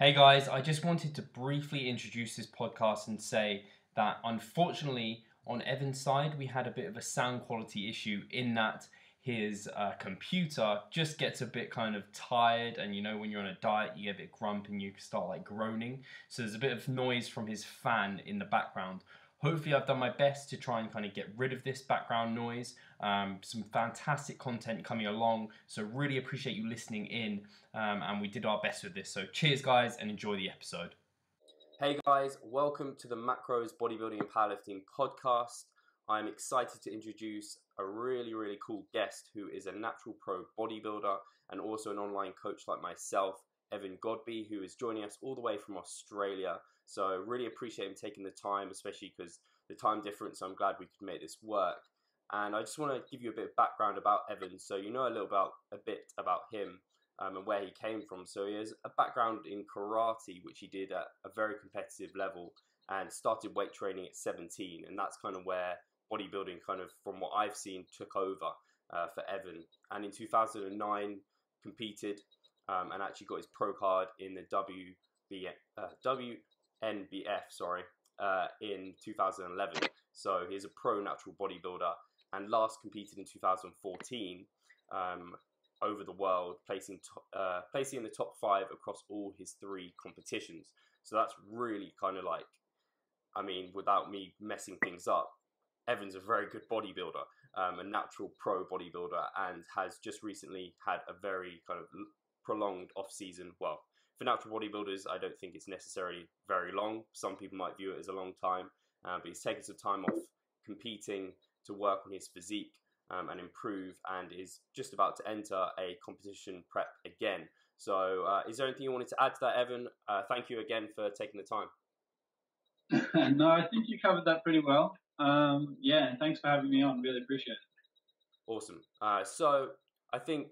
Hey guys, I just wanted to briefly introduce this podcast and say that unfortunately, on Evan's side, we had a bit of a sound quality issue in that his uh, computer just gets a bit kind of tired and you know when you're on a diet you get a bit grump and you start like groaning. So there's a bit of noise from his fan in the background hopefully I've done my best to try and kind of get rid of this background noise um, some fantastic content coming along so really appreciate you listening in um, and we did our best with this so cheers guys and enjoy the episode Hey guys, welcome to the Macros Bodybuilding and Powerlifting podcast. I'm excited to introduce a really, really cool guest who is a natural pro bodybuilder and also an online coach like myself, Evan Godbee, who is joining us all the way from Australia. So, really appreciate him taking the time, especially because the time difference. I'm glad we could make this work. And I just want to give you a bit of background about Evan so you know a little about a bit about him um, and where he came from. So, he has a background in karate, which he did at a very competitive level and started weight training at 17. And that's kind of where bodybuilding kind of from what I've seen took over uh, for Evan. And in 2009, competed um, and actually got his pro card in the WB, uh, WNBF, sorry, uh, in 2011. So he's a pro natural bodybuilder and last competed in 2014 um, over the world, placing to, uh, placing in the top five across all his three competitions. So that's really kind of like, I mean, without me messing things up, Evan's a very good bodybuilder, um, a natural pro bodybuilder, and has just recently had a very kind of prolonged off season. Well, for natural bodybuilders, I don't think it's necessarily very long. Some people might view it as a long time, uh, but he's taken some time off competing to work on his physique um, and improve, and is just about to enter a competition prep again. So, uh, is there anything you wanted to add to that, Evan? Uh, thank you again for taking the time. no, I think you covered that pretty well. Um, yeah, and thanks for having me on. Really appreciate it. Awesome. Uh, so I think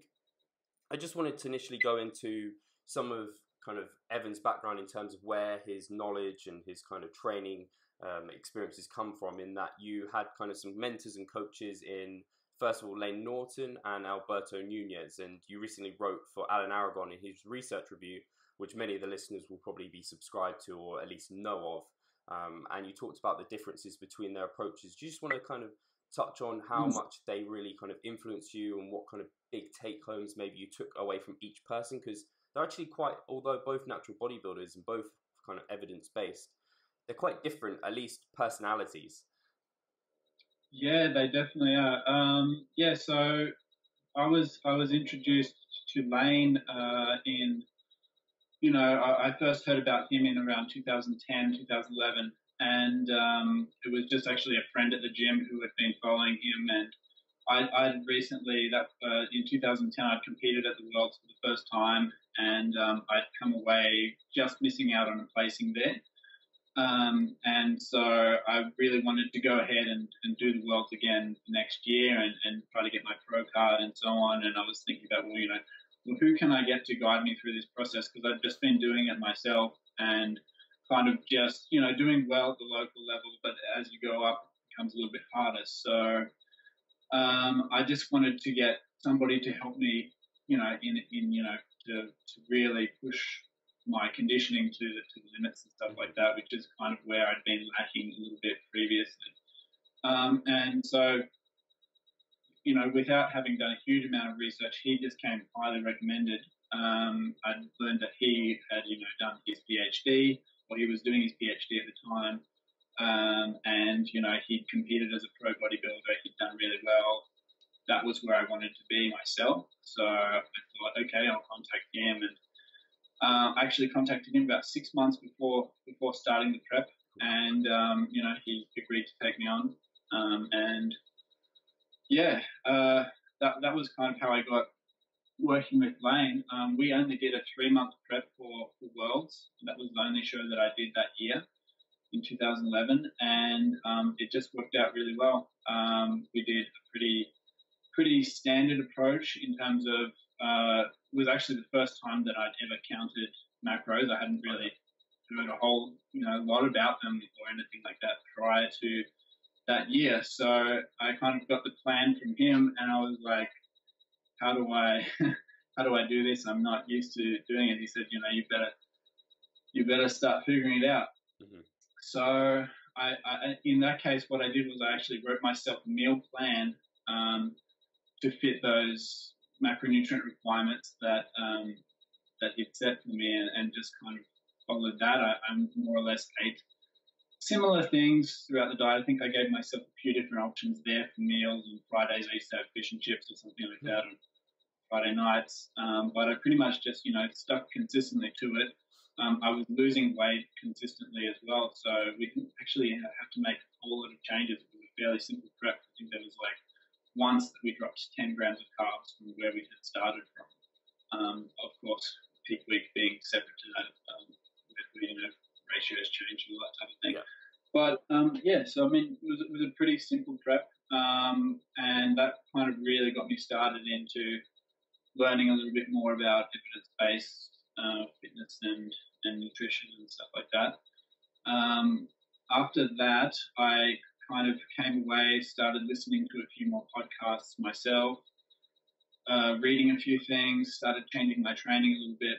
I just wanted to initially go into some of kind of Evan's background in terms of where his knowledge and his kind of training um, experiences come from. In that you had kind of some mentors and coaches in first of all Layne Norton and Alberto Nunez, and you recently wrote for Alan Aragon in his research review, which many of the listeners will probably be subscribed to or at least know of. Um, and you talked about the differences between their approaches. Do you just want to kind of touch on how much they really kind of influence you and what kind of big take homes maybe you took away from each person? Because they're actually quite, although both natural bodybuilders and both kind of evidence based, they're quite different, at least personalities. Yeah, they definitely are. Um, yeah, so I was I was introduced to Layne uh, in you know, I, I, first heard about him in around 2010, 2011, and um, it was just actually a friend at the gym who had been following him. And I, I recently, that uh, in 2010, I'd competed at the Worlds for the first time, and um, I'd come away just missing out on a placing there. Um, and so I really wanted to go ahead and, and do the Worlds again next year and, and try to get my pro card and so on. And I was thinking about, well, you know, well, who can I get to guide me through this process? Because I've just been doing it myself and kind of just, you know, doing well at the local level, but as you go up, it becomes a little bit harder. So um, I just wanted to get somebody to help me, you know, in, in you know, to, to really push my conditioning to the, to the limits and stuff like that, which is kind of where I'd been lacking a little bit previously. Um, and so you know, without having done a huge amount of research, he just came highly recommended. Um, I learned that he had, you know, done his PhD, or he was doing his PhD at the time, um, and you know, he'd competed as a pro bodybuilder. He'd done really well. That was where I wanted to be myself. So I thought, okay, I'll contact him, and uh, I actually contacted him about six months before before starting the prep, and um, you know, he agreed to take me on, um, and yeah, uh, that that was kind of how I got working with Layne. Um, we only did a three month prep for, for Worlds. That was the only show that I did that year in 2011, and um, it just worked out really well. Um, we did a pretty pretty standard approach in terms of uh, it was actually the first time that I'd ever counted macros. I hadn't really heard a whole you know lot about them or anything like that prior to that year. So I kind of got the plan from him, and I was like, "How do I, how do I do this? I'm not used to doing it." He said, "You know, you better you better start figuring it out. Mhm. So I, I, in that case, what I did was I actually wrote myself a meal plan um, to fit those macronutrient requirements that um, that he'd set for me, and, and just kind of followed that. I, I more or less ate similar things throughout the diet. I think I gave myself a few different options there for meals. On Fridays, I used to have fish and chips or something like that. On Friday nights, um, but I pretty much just you know stuck consistently to it. Um, I was losing weight consistently as well, so we didn't actually have to make a whole lot of changes. It was a fairly simple prep. I think there was like once that we dropped 10 grams of carbs from where we had started from. Um, of course, peak week being separate to that, um, you know, ratios change and all that type of thing. Yeah. But um, yeah, so I mean, it was, it was a pretty simple prep, um, and that kind of really got me started into learning a little bit more about evidence-based uh, fitness and, and nutrition and stuff like that. Um, after that, I kind of came away, started listening to a few more podcasts myself, uh, reading a few things, started changing my training a little bit,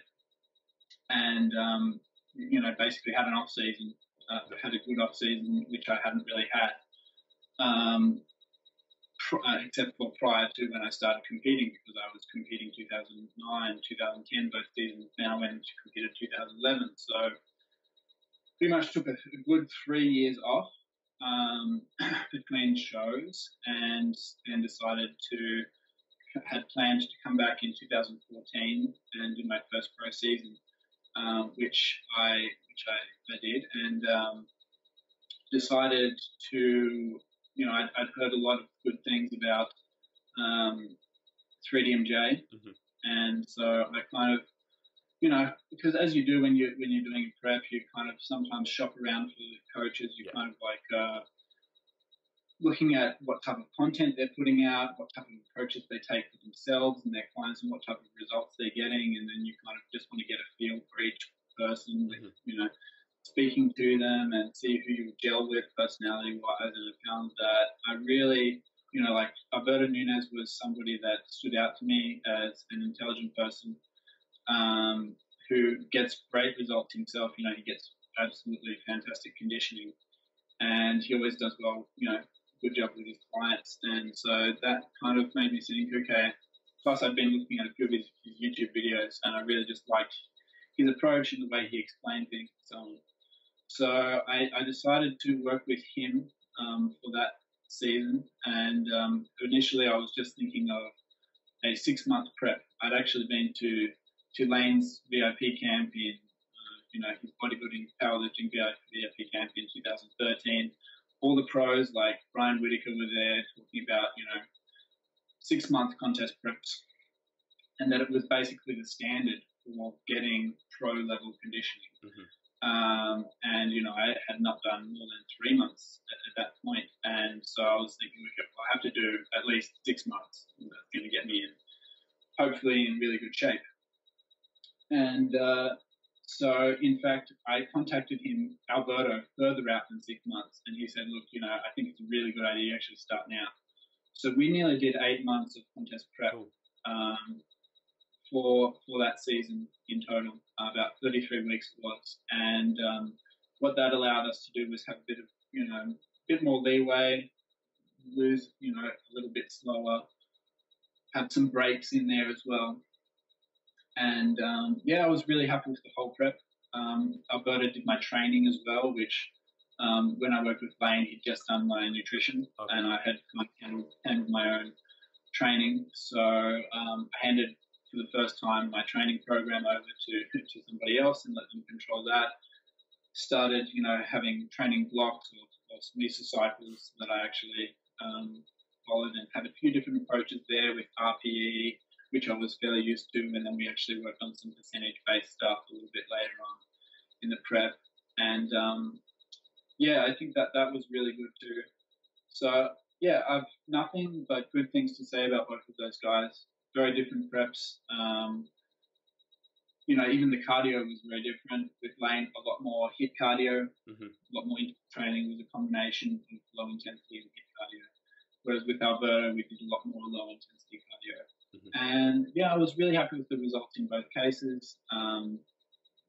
and um, you know, basically had an off season, uh, had a good off season, which I hadn't really had. Um, uh, except for prior to when I started competing, because I was competing 2009, 2010, both seasons. Now I went to compete in 2011, so pretty much took a good three years off um, between shows, and then decided to had planned to come back in 2014 and do my first pro season, um, which I which I, I did, and um, decided to you know, I'd, I'd, heard a lot of good things about um, 3DMJ, Mhm. and so I kind of, you know, because as you do when you when you're doing a prep, you kind of sometimes shop around for the coaches. You Yeah. kind of like uh, looking at what type of content they're putting out, what type of approaches they take for themselves and their clients, and what type of results they're getting, and then you kind of just want to get a feel for each person, with, Mhm. you know, speaking to them and see who you gel with personality wise. And I found that I really, you know, like Alberto Nunez was somebody that stood out to me as an intelligent person um, who gets great results himself. You know, he gets absolutely fantastic conditioning and he always does well, you know, good job with his clients. And so that kind of made me think, okay. Plus, I've been looking at a few of his, his YouTube videos and I really just liked his approach and the way he explained things so I, I decided to work with him um, for that season. And um, initially, I was just thinking of a six month prep. I'd actually been to Layne's VIP camp in, uh, you know, his bodybuilding powerlifting VIP camp in 2013. All the pros like Brian Whitaker were there talking about, you know, six month contest preps. And that it was basically the standard for getting pro level conditioning. Mhm. Um, and you know, I had not done more than three months at, at that point, and so I was thinking, okay, well, I have to do at least six months. That's going to get me in, hopefully, in really good shape. And uh, so, in fact, I contacted him, Alberto, further out than six months, and he said, look, you know, I think it's a really good idea you actually start now. So we nearly did eight months of contest prep. Cool. Um, for for that season in total, uh, about 33 weeks it was, and um, what that allowed us to do was have a bit of you know a bit more leeway, lose you know a little bit slower, have some breaks in there as well, and um, yeah, I was really happy with the whole prep. Um, Alberto did my training as well, which um, when I worked with Layne, he'd just done my nutrition, Okay. and I had kind of handled, handled my own training. So um, I handed for the first time my training program over to, to somebody else and let them control that. Started, you know, having training blocks or, or some mesocycles that I actually um, followed and had a few different approaches there with RPE, which I was fairly used to, and then we actually worked on some percentage-based stuff a little bit later on in the prep. And um, yeah, I think that that was really good too. So yeah, I've nothing but good things to say about both of those guys. Very different preps. Um, you know, even the cardio was very different. With Layne, a lot more HIIT cardio, Mhm. a lot more training with a combination of low intensity and HIIT cardio. Whereas with Alberto, we did a lot more low intensity cardio. Mhm. And yeah, I was really happy with the results in both cases. Um,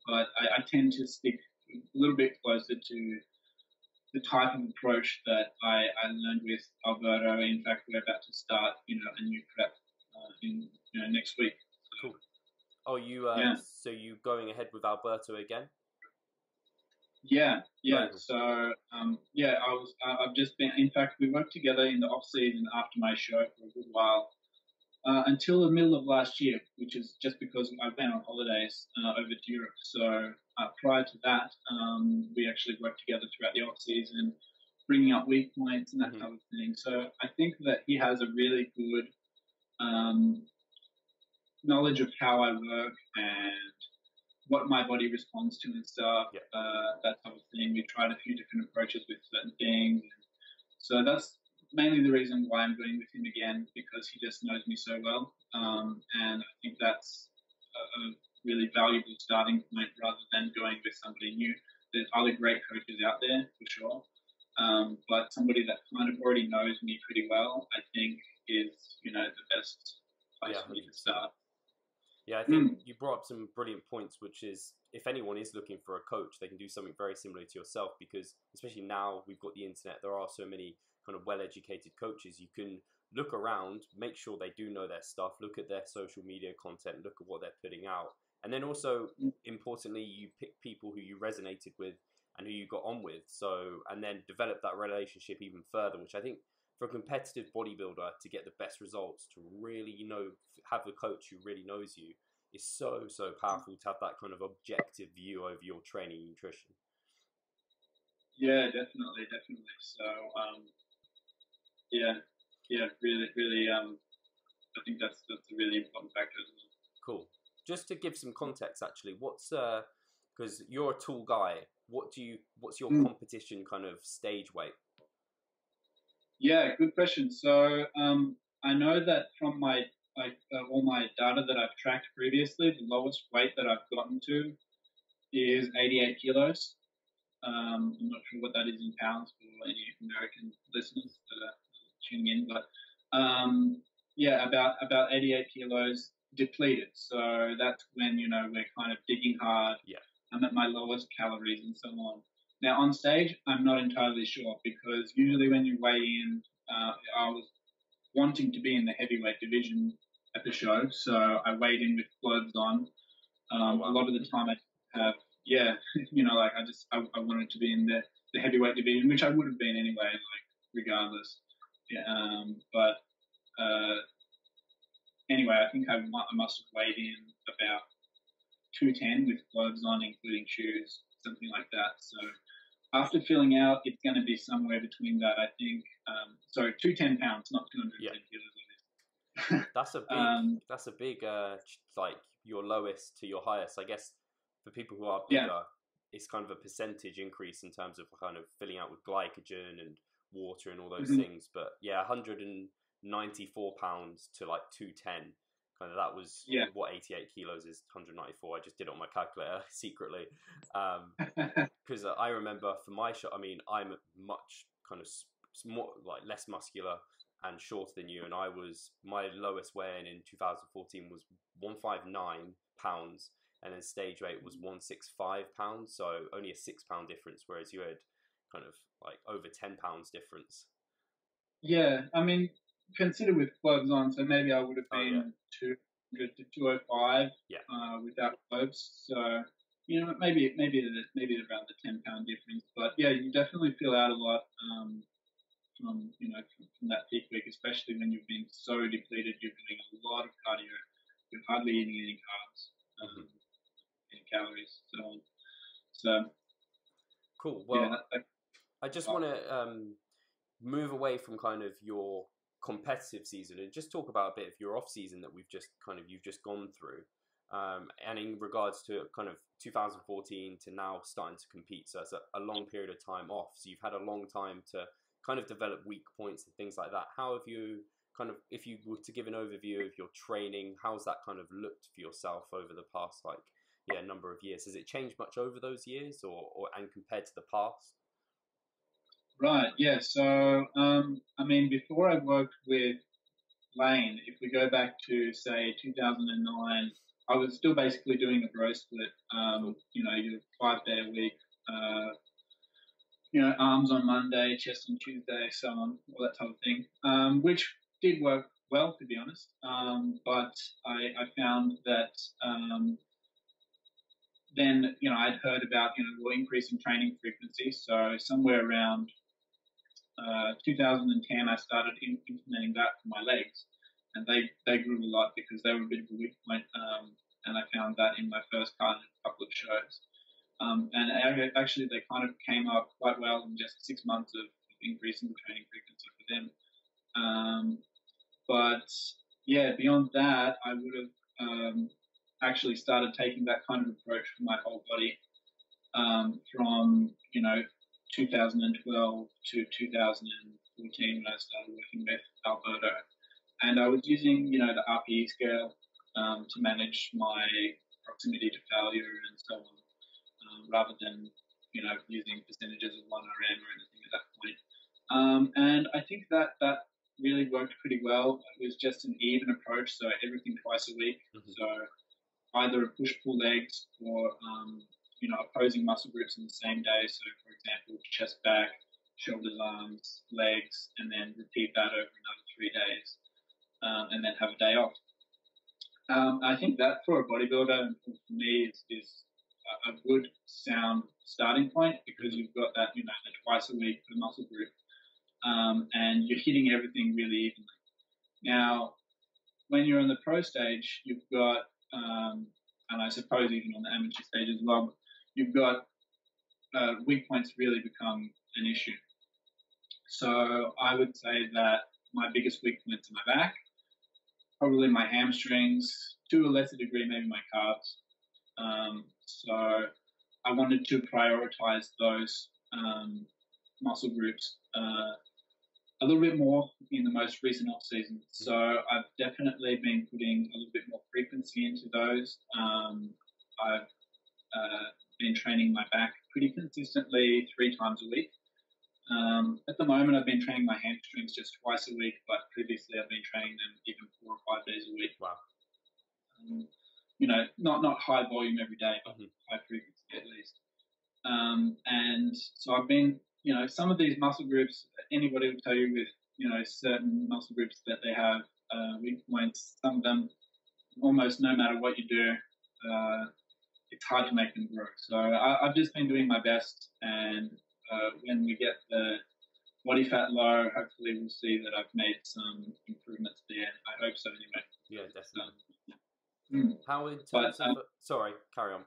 but I, I tend to stick a little bit closer to the type of approach that I, I learned with Alberto. In fact, we're about to start, you know, a new prep uh, in you know next week. So, cool. Oh, you uh, yeah. so you going ahead with Alberto again? Yeah, yeah. So um, yeah, I was. I've just been. In fact, we worked together in the off season after my show for a good while, uh, until the middle of last year, which is just because I went on holidays uh, over to Europe. So uh, prior to that, um, we actually worked together throughout the off season, bringing up weak points and that mm-hmm. type of thing. So I think that he has a really good um, knowledge of how I work and what my body responds to and stuff, yeah. uh, that type of thing. We tried a few different approaches with certain things. So that's mainly the reason why I'm going with him again because he just knows me so well. Um, and I think that's a, a, really valuable starting point rather than going with somebody new. There's other great coaches out there for sure. Um, but somebody that kind of already knows me pretty well, I think, is you know the best place yeah, for me to start. Yeah, I think mm. you brought up some brilliant points, which is if anyone is looking for a coach, they can do something very similar to yourself because, especially now we've got the internet, there are so many kind of well educated coaches. You can look around, make sure they do know their stuff, look at their social media content, look at what they're putting out. And then also, mm. importantly, you pick people who you resonated with and who you got on with. So, and then develop that relationship even further, which I think for a competitive bodybuilder to get the best results, to really, you know, have a coach who really knows you is so, so powerful to have that kind of objective view over your training nutrition. Yeah, definitely, definitely. So, um, yeah, yeah, really, really, um, I think that's, that's a really important factor as well. Cool. Just to give some context, actually, what's, uh, because you're a tall guy, what do you, what's your mm. competition kind of stage weight? Yeah, good question. So um, I know that from my like uh, all my data that I've tracked previously, the lowest weight that I've gotten to is 88 kilos. Um, I'm not sure what that is in pounds for any American listeners that are tuning in, but um, yeah, about about 88 kilos depleted. So that's when you know we're kind of digging hard. Yeah. I'm at my lowest calories and so on. Now, on stage, I'm not entirely sure because usually when you weigh in, uh, I was wanting to be in the heavyweight division at the show, so I weighed in with clothes on. Um, oh. A lot of the time, I have, yeah, you know, like I just I, I, wanted to be in the, the heavyweight division, which I would have been anyway, like regardless. Yeah, um, but uh, anyway, I think I, I must have weighed in about 210 with clothes on, including shoes, something like that. So after filling out, it's going to be somewhere between that. I think. Um, so two ten pounds, not two hundred ten yeah. kilos. that's a big. um, that's a big. Uh, like your lowest to your highest. I guess for people who are bigger, yeah. it's kind of a percentage increase in terms of kind of filling out with glycogen and water and all those mm-hmm. things. But yeah, 194 pounds to like 210 kind of that was yeah. what 88 kilos is 194 i just did it on my calculator secretly because um, i remember for my shot i mean i'm much kind of more like less muscular and shorter than you and i was my lowest weigh-in in 2014 was 159 pounds and then stage weight was 165 pounds so only a six pound difference whereas you had kind of like over 10 pounds difference yeah i mean consider with gloves on, so maybe I would have been oh, yeah. 200 to 205 yeah. uh, without gloves. So, you know, maybe maybe maybe around the 10 pound difference. But yeah, you definitely feel out a lot um, from, you know, from, from, that peak week, especially when you've been so depleted, you're doing a lot of cardio, you're hardly eating any carbs, um, mm-hmm. any calories, so on. So, cool. Well, yeah, I just want to um, move away from kind of your competitive season and just talk about a bit of your off season that we've just kind of you've just gone through um, and in regards to kind of 2014 to now starting to compete. So it's a, a, long period of time off. So you've had a long time to kind of develop weak points and things like that. How have you kind of if you were to give an overview of your training how's that kind of looked for yourself over the past like yeah number of years? Has it changed much over those years or, or and compared to the past Right, yeah. So, um, I mean, before I worked with Layne, if we go back to, say, 2009, I was still basically doing a bro split. Um, you know, your five day a week. Uh, you know, arms on Monday, chest on Tuesday, so on, all that type of thing, um, which did work well, to be honest. Um, but I, I, found that um, then, you know, I'd heard about, you know, increasing training frequency. So somewhere around uh, 2010, I started implementing that for my legs. And they, they grew a lot because they were a bit of a weak point. Um, and I found that in my first card in a couple of shows. Um, and actually, they kind of came up quite well in just six months of increasing the training frequency for them. Um, but yeah, beyond that, I would have um, actually started taking that kind of approach for my whole body um, from you know 2012 to 2014 when I started working with Alberto, and I was using you know the RPE scale um, to manage my proximity to failure and so on, um, rather than you know using percentages of one RM or anything at that point. Um, and I think that that really worked pretty well. It was just an even approach, so everything twice a week. Mm-hmm. So either push pull legs or um, you know opposing muscle groups in the same day. So chest back, shoulders, arms, legs, and then repeat that over another three days, um, and then have a day off. Um, I think that for a bodybuilder for me is, is a good sound starting point because you've got that you know the twice a week for the muscle group, um, and you're hitting everything really evenly. Now, when you're in the pro stage, you've got um, and I suppose even on the amateur stage as well, you've got uh, weak points really become an issue. So I would say that my biggest weak points are my back, probably my hamstrings, to a lesser degree maybe my calves. Um, so I wanted to prioritize those um, muscle groups uh, a little bit more in the most recent off season. So I've definitely been putting a little bit more frequency into those. Um, I've uh, been training my back pretty consistently three times a week. Um, at the moment, I've been training my hamstrings just twice a week, but previously I've been training them even four or five days a week. Wow. Um, you know, not not high volume every day, but mm-hmm. high frequency at least. Um, and so I've been you know, some of these muscle groups, anybody will tell you with, you know, certain muscle groups that they have uh, weak points. Some of them, almost no matter what you do, uh, it's hard to make them grow. So I, have just been doing my best, and uh, when we get the body fat low, hopefully we'll see that I've made some improvements there. I hope so, anyway. Yeah, definitely. Um, How in terms but, of, sorry, carry on.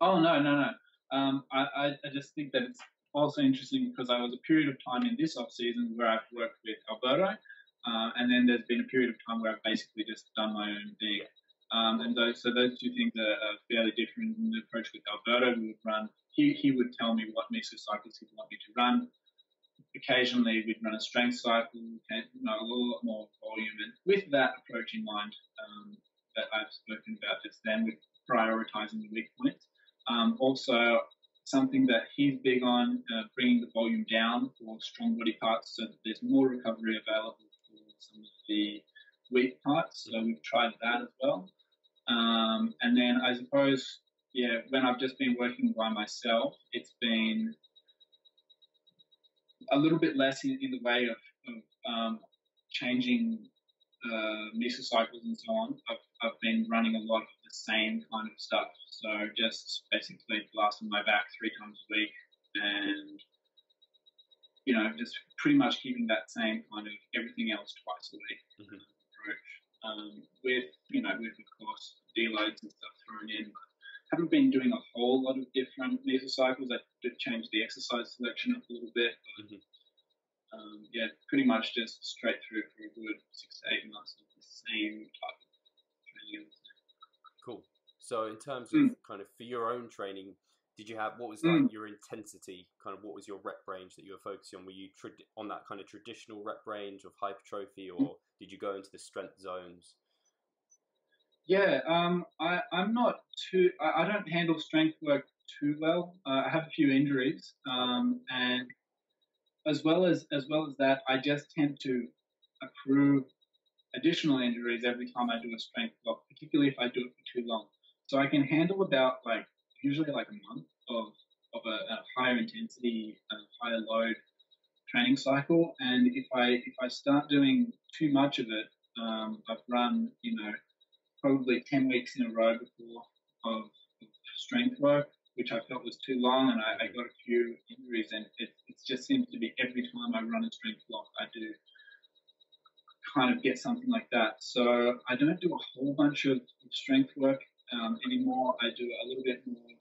Oh no, no, no. Um, I, I, I just think that it's also interesting because I was a period of time in this off season where I've worked with Alberto, uh, and then there's been a period of time where I've basically just done my own thing. Um, and those, so those two things are, are fairly different. In the approach with Alberto, we would run. He, he would tell me what mesocycles he'd want me to run. Occasionally, we'd run a strength cycle, you know, a lot more volume. And with that approach in mind, um, that I've spoken about just then, with prioritizing the weak points. Um, also, something that he's big on, uh, bringing the volume down for strong body parts so that there's more recovery available for some of the weak parts. So we've tried that as well. Um, and then I suppose, yeah, when I've just been working by myself, it's been a little bit less in, in the way of, of um, changing uh, mesocycles and so on. I've, I've been running a lot of the same kind of stuff. So just basically blasting my back three times a week and, you know, just pretty much keeping that same kind of everything else twice a week mm-hmm. Um, with, you know, with, of course, deloads and stuff thrown in. But haven't been doing a whole lot of different mesocycles. I did change the exercise selection up a little bit, but mm-hmm. um, yeah, pretty much just straight through for a good six to eight months of the same type of training. Cool. So in terms of mm. kind of for your own training, did you have what was like mm. your intensity? Kind of what was your rep range that you were focusing on? Were you on that kind of traditional rep range of hypertrophy, or mm. Did you go into the strength zones? Yeah, um, I, I'm not too. I, I, don't handle strength work too well. Uh, I have a few injuries, um, and as well as as well as that, I just tend to accrue additional injuries every time I do a strength block, particularly if I do it for too long. So I can handle about like usually like a month of of a, a higher intensity, a higher load training cycle. And if I if I start doing too much of it, um, I've run you know probably ten weeks in a row before of, strength work, which I felt was too long, and I, I got a few injuries. And it, it just seems to be every time I run a strength block, I do kind of get something like that. So I don't do a whole bunch of strength work um, anymore. I do a little bit more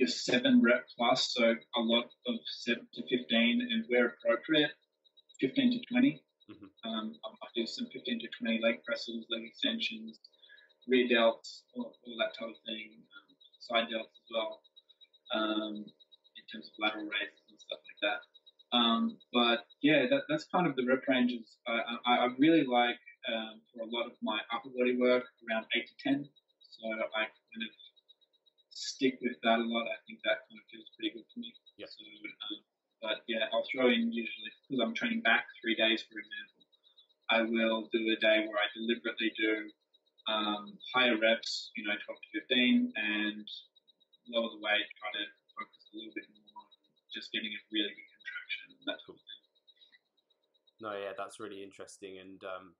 just seven rep plus, so a lot of seven to 15, and where appropriate, 15 to 20. Mm-hmm. Um, I do some 15 to 20 leg presses, leg extensions, rear delts, all, all that type of thing, um, side delts as well, um, in terms of lateral raises and stuff like that. Um, but yeah, that, that's kind of the rep ranges. I, I, I really like um, for a lot of my upper body work around 8 to 10. So I kind of stick with that a lot. I think that kind of feels pretty good to me. Yeah. So, um, but yeah, I'll throw in usually because I'm training back three days, for example. I will do a day where I deliberately do um, higher reps, you know, 12 to 15, and lower the weight, try to focus a little bit more on just getting a really good contraction, that sort of thing. No, yeah, that's really interesting. And um,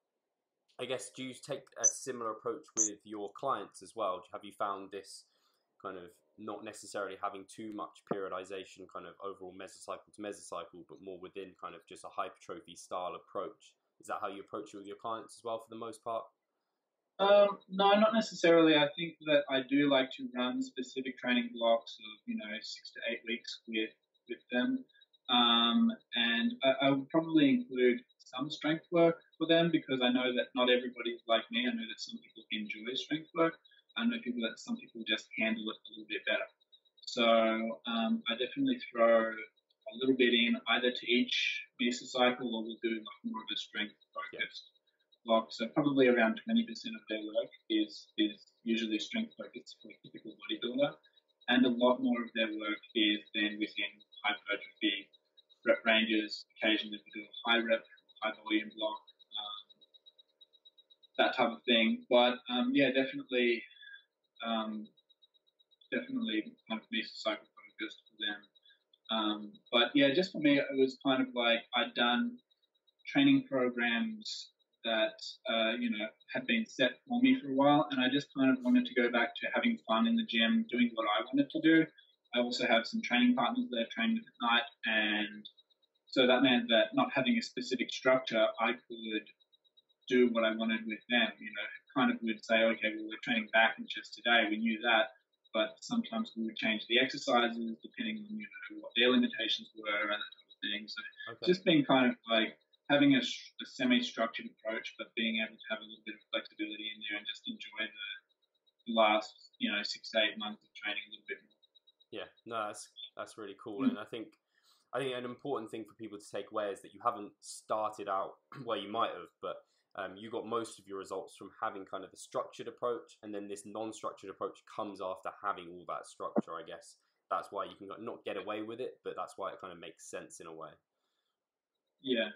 I guess do you take a similar approach with your clients as well? Have you found this kind of not necessarily having too much periodization, kind of overall mesocycle to mesocycle, but more within kind of just a hypertrophy style approach? Is that how you approach it with your clients as well, for the most part? Um, no, not necessarily. I think that I do like to run specific training blocks of you know six to eight weeks with with them, um, and I, I, would probably include some strength work for them because I know that not everybody's like me. I know that some people enjoy strength work. I know people that some people just handle it a little bit better. So um, I definitely throw a little bit in either to each mesocycle or we'll do like more of a strength focused block. So probably around 20% of their work is is usually strength focused for a typical bodybuilder, and a lot more of their work is then within hypertrophy rep ranges. Occasionally we do a high rep, high volume block, um, that type of thing. But um, yeah, definitely, um, definitely kind of mesocycle focused for them. Um, but yeah, just for me, it was kind of like I'd done training programs that uh, you know had been set for me for a while, and I just kind of wanted to go back to having fun in the gym, doing what I wanted to do. I also have some training partners that I train with at night, and so that meant that not having a specific structure, I could do what I wanted with them. You know, kind of would say, okay, well, we're training back and chest today. We knew that, but sometimes we would change the exercises depending on you know what their limitations were and that type of thing. So okay. just being kind of like having a, a semi-structured approach, but being able to have a little bit of flexibility in there and just enjoy the last, you know, six to eight months of training a little bit more. Yeah, no, that's that's really cool, mm. and I think I think an important thing for people to take away is that you haven't started out where you might have, but um, you got most of your results from having kind of the structured approach, and then this non-structured approach comes after having all that structure. I guess that's why you can not get away with it, but that's why it kind of makes sense in a way. Yeah,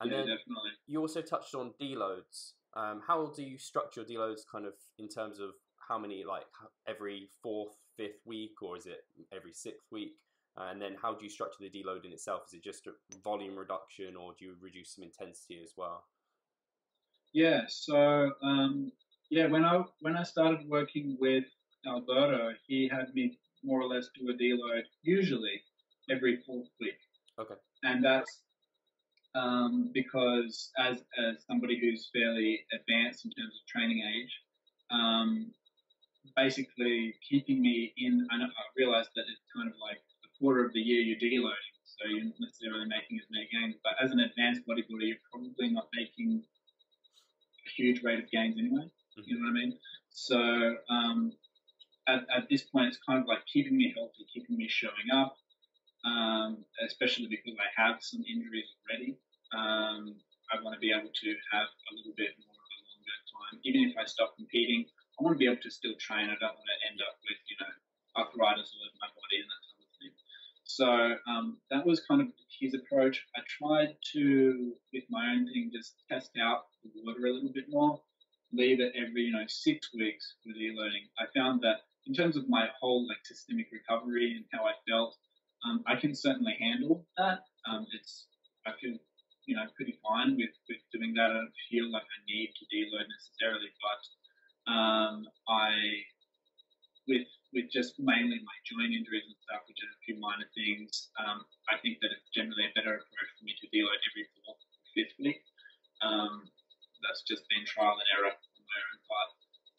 and yeah, then definitely. you also touched on deloads. Um, how do you structure deloads kind of in terms of how many, like every fourth, fifth week, or is it every sixth week? And then how do you structure the deload in itself? Is it just a volume reduction or do you reduce some intensity as well? Yeah, so um, yeah, when I when I started working with Alberto, he had me more or less do a deload usually every fourth week. Okay. And that's um, because as, as somebody who's fairly advanced in terms of training age, um, basically keeping me in, I, I realized that it's kind of like a quarter of the year you're deloading, so you're not necessarily making as many gains. But as an advanced bodybuilder, you're probably not making huge rate of gains anyway. Mm-hmm. You know what I mean? So um, at, at this point, it's kind of like keeping me healthy, keeping me showing up, um, especially because I have some injuries already. Um, I want to be able to have a little bit more of a longer time. Even if I stop competing, I want to be able to still train. I don't want to end up with, you know, arthritis all over my body and that type of thing. So um, that was kind of his approach. I tried to, with my own thing, just test out the water a little bit more, leave it every, you know, six weeks for deloading. I found that in terms of my whole like systemic recovery and how I felt, um, I can certainly handle that. Um, it's, I feel, you know, pretty fine with, with doing that. I don't feel like I need to deload necessarily, but um, I, with with just mainly my joint injuries and stuff, which are a few minor things, um, I think that it's generally a better approach for me to deload every fourth or fifth week. Um, that's just been trial and error on my own part.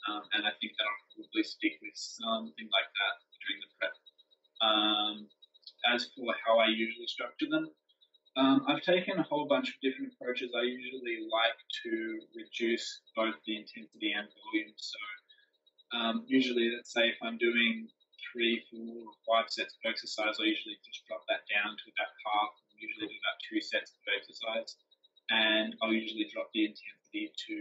Um, and I think that I'll probably stick with something like that during the prep. Um, as for how I usually structure them, um, I've taken a whole bunch of different approaches. I usually like to reduce both the intensity and volume. So um, usually, let's say if I'm doing three, four, or five sets of exercise, I usually just drop that down to about half. I usually do about two sets of exercise, and I'll usually drop the intensity to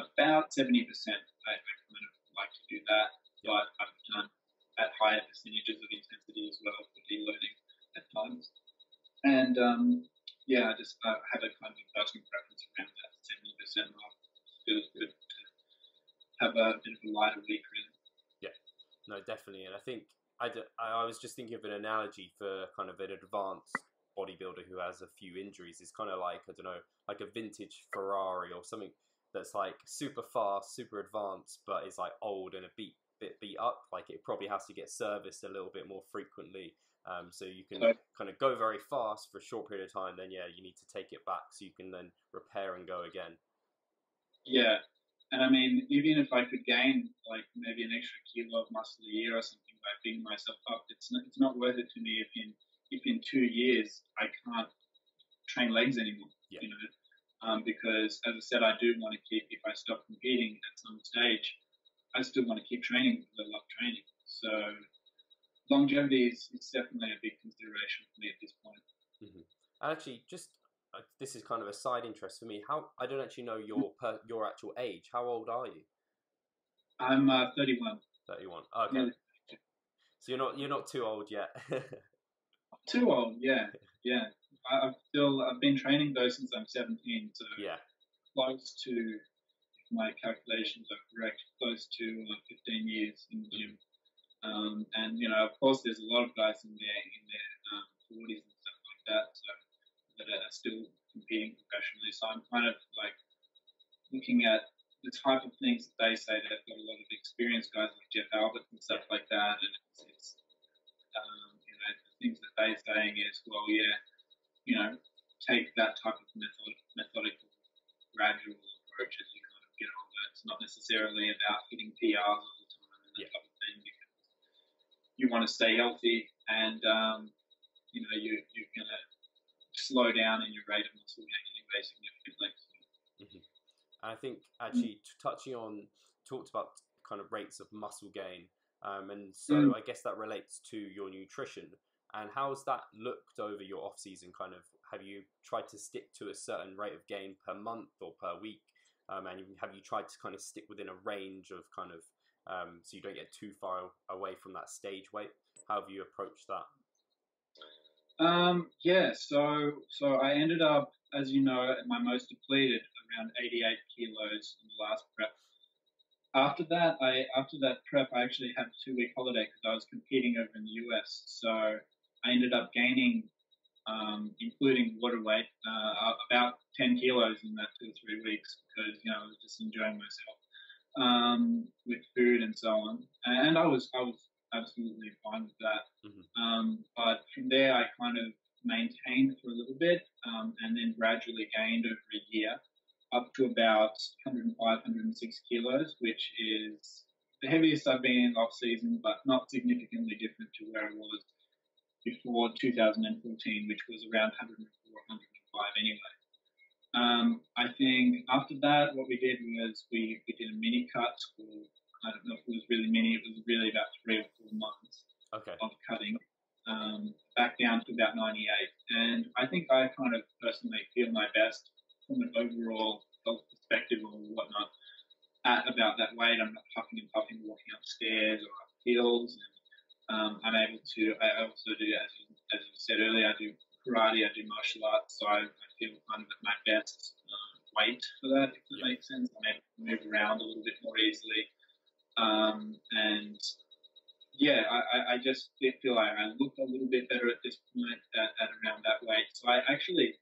about 70%. I, I kind of like to do that, but I've done at higher percentages of intensity as well for deloading at times. And um, yeah, I just uh, have a kind of personal preference around that 70% mark. Feels good have a bit of a lighter week, really. Yeah, no, definitely. And I think I, d- I was just thinking of an analogy for kind of an advanced bodybuilder who has a few injuries. It's kind of like, I don't know, like a vintage Ferrari or something that's like super fast, super advanced, but is like old and a beat, bit beat up. Like it probably has to get serviced a little bit more frequently. Um, so you can okay. kind of go very fast for a short period of time. Then yeah, you need to take it back so you can then repair and go again. Yeah, and I mean, even if I could gain like maybe an extra kilo of muscle a year or something by beating myself up, it's not, it's not worth it to me if in if in two years I can't train legs anymore. Yeah. You know, um, because as I said, I do want to keep. If I stop competing at some stage, I still want to keep training I love training. So longevity is, is definitely a big consideration for me at this point. Mm-hmm. Actually, just uh, this is kind of a side interest for me. How I don't actually know your per, your actual age. How old are you? I'm uh, 31. 31. Okay. So you're not you're not too old yet. too old, yeah, yeah. I, have still I've been training though since I'm 17, so yeah, close to if my calculations are correct, close to uh, 15 years in the gym. Um, and you know, of course, there's a lot of guys in there in their um, 40s and stuff like that. So that are still competing professionally. So I'm kind of like looking at the type of things that they say they've got a lot of experience, guys like Jeff Alberts and stuff like that. And it's, it's um, you know, the things that they're saying is, well, yeah, you know, take that type of method, methodical, gradual approach as you kind of get older. It's not necessarily about hitting PRs all the time and that yeah. type of thing because you want to stay healthy and, um, you know, you, you're going to slow down in your rate of muscle gain anyway significantly. Mm-hmm. I think actually touching on talked about kind of rates of muscle gain, um, and so mm. I guess that relates to your nutrition. And how's that looked over your off season? Kind of have you tried to stick to a certain rate of gain per month or per week? Um, and have you tried to kind of stick within a range of kind of um, so you don't get too far away from that stage weight? How have you approached that? Um, yeah, so so I ended up, as you know, at my most depleted, around 88 kilos in the last prep. After that, I after that prep, I actually had a two week holiday because I was competing over in the US. So I ended up gaining, um, including water weight, uh, about 10 kilos in that two or three weeks because you know I was just enjoying myself um, with food and so on. And I was I was absolutely fine with that. Mm-hmm. Um, but from there, I kind of maintained for a little bit um, and then gradually gained over a year up to about 105, 106 kilos, which is the heaviest I've been in off season, but not significantly different to where I was before 2014, which was around 104, 105 anyway. Um, I think after that, what we did was we, we did a mini cut or I don't know if it was really many. It was really about three or four months okay. of cutting um, back down to about 98. And I think I kind of personally feel my best from an overall health perspective or whatnot at about that weight. I'm not puffing and puffing walking upstairs or up hills. And um, I'm able to, I also do, as you, as you said earlier, I do karate, I do martial arts, so I, I feel kind of at my best uh, weight for that, if that yeah. makes sense. I'm able to move around a little bit more easily. Um, and yeah, I, I just feel like I look a little bit better at this point at, at around that weight. So I actually,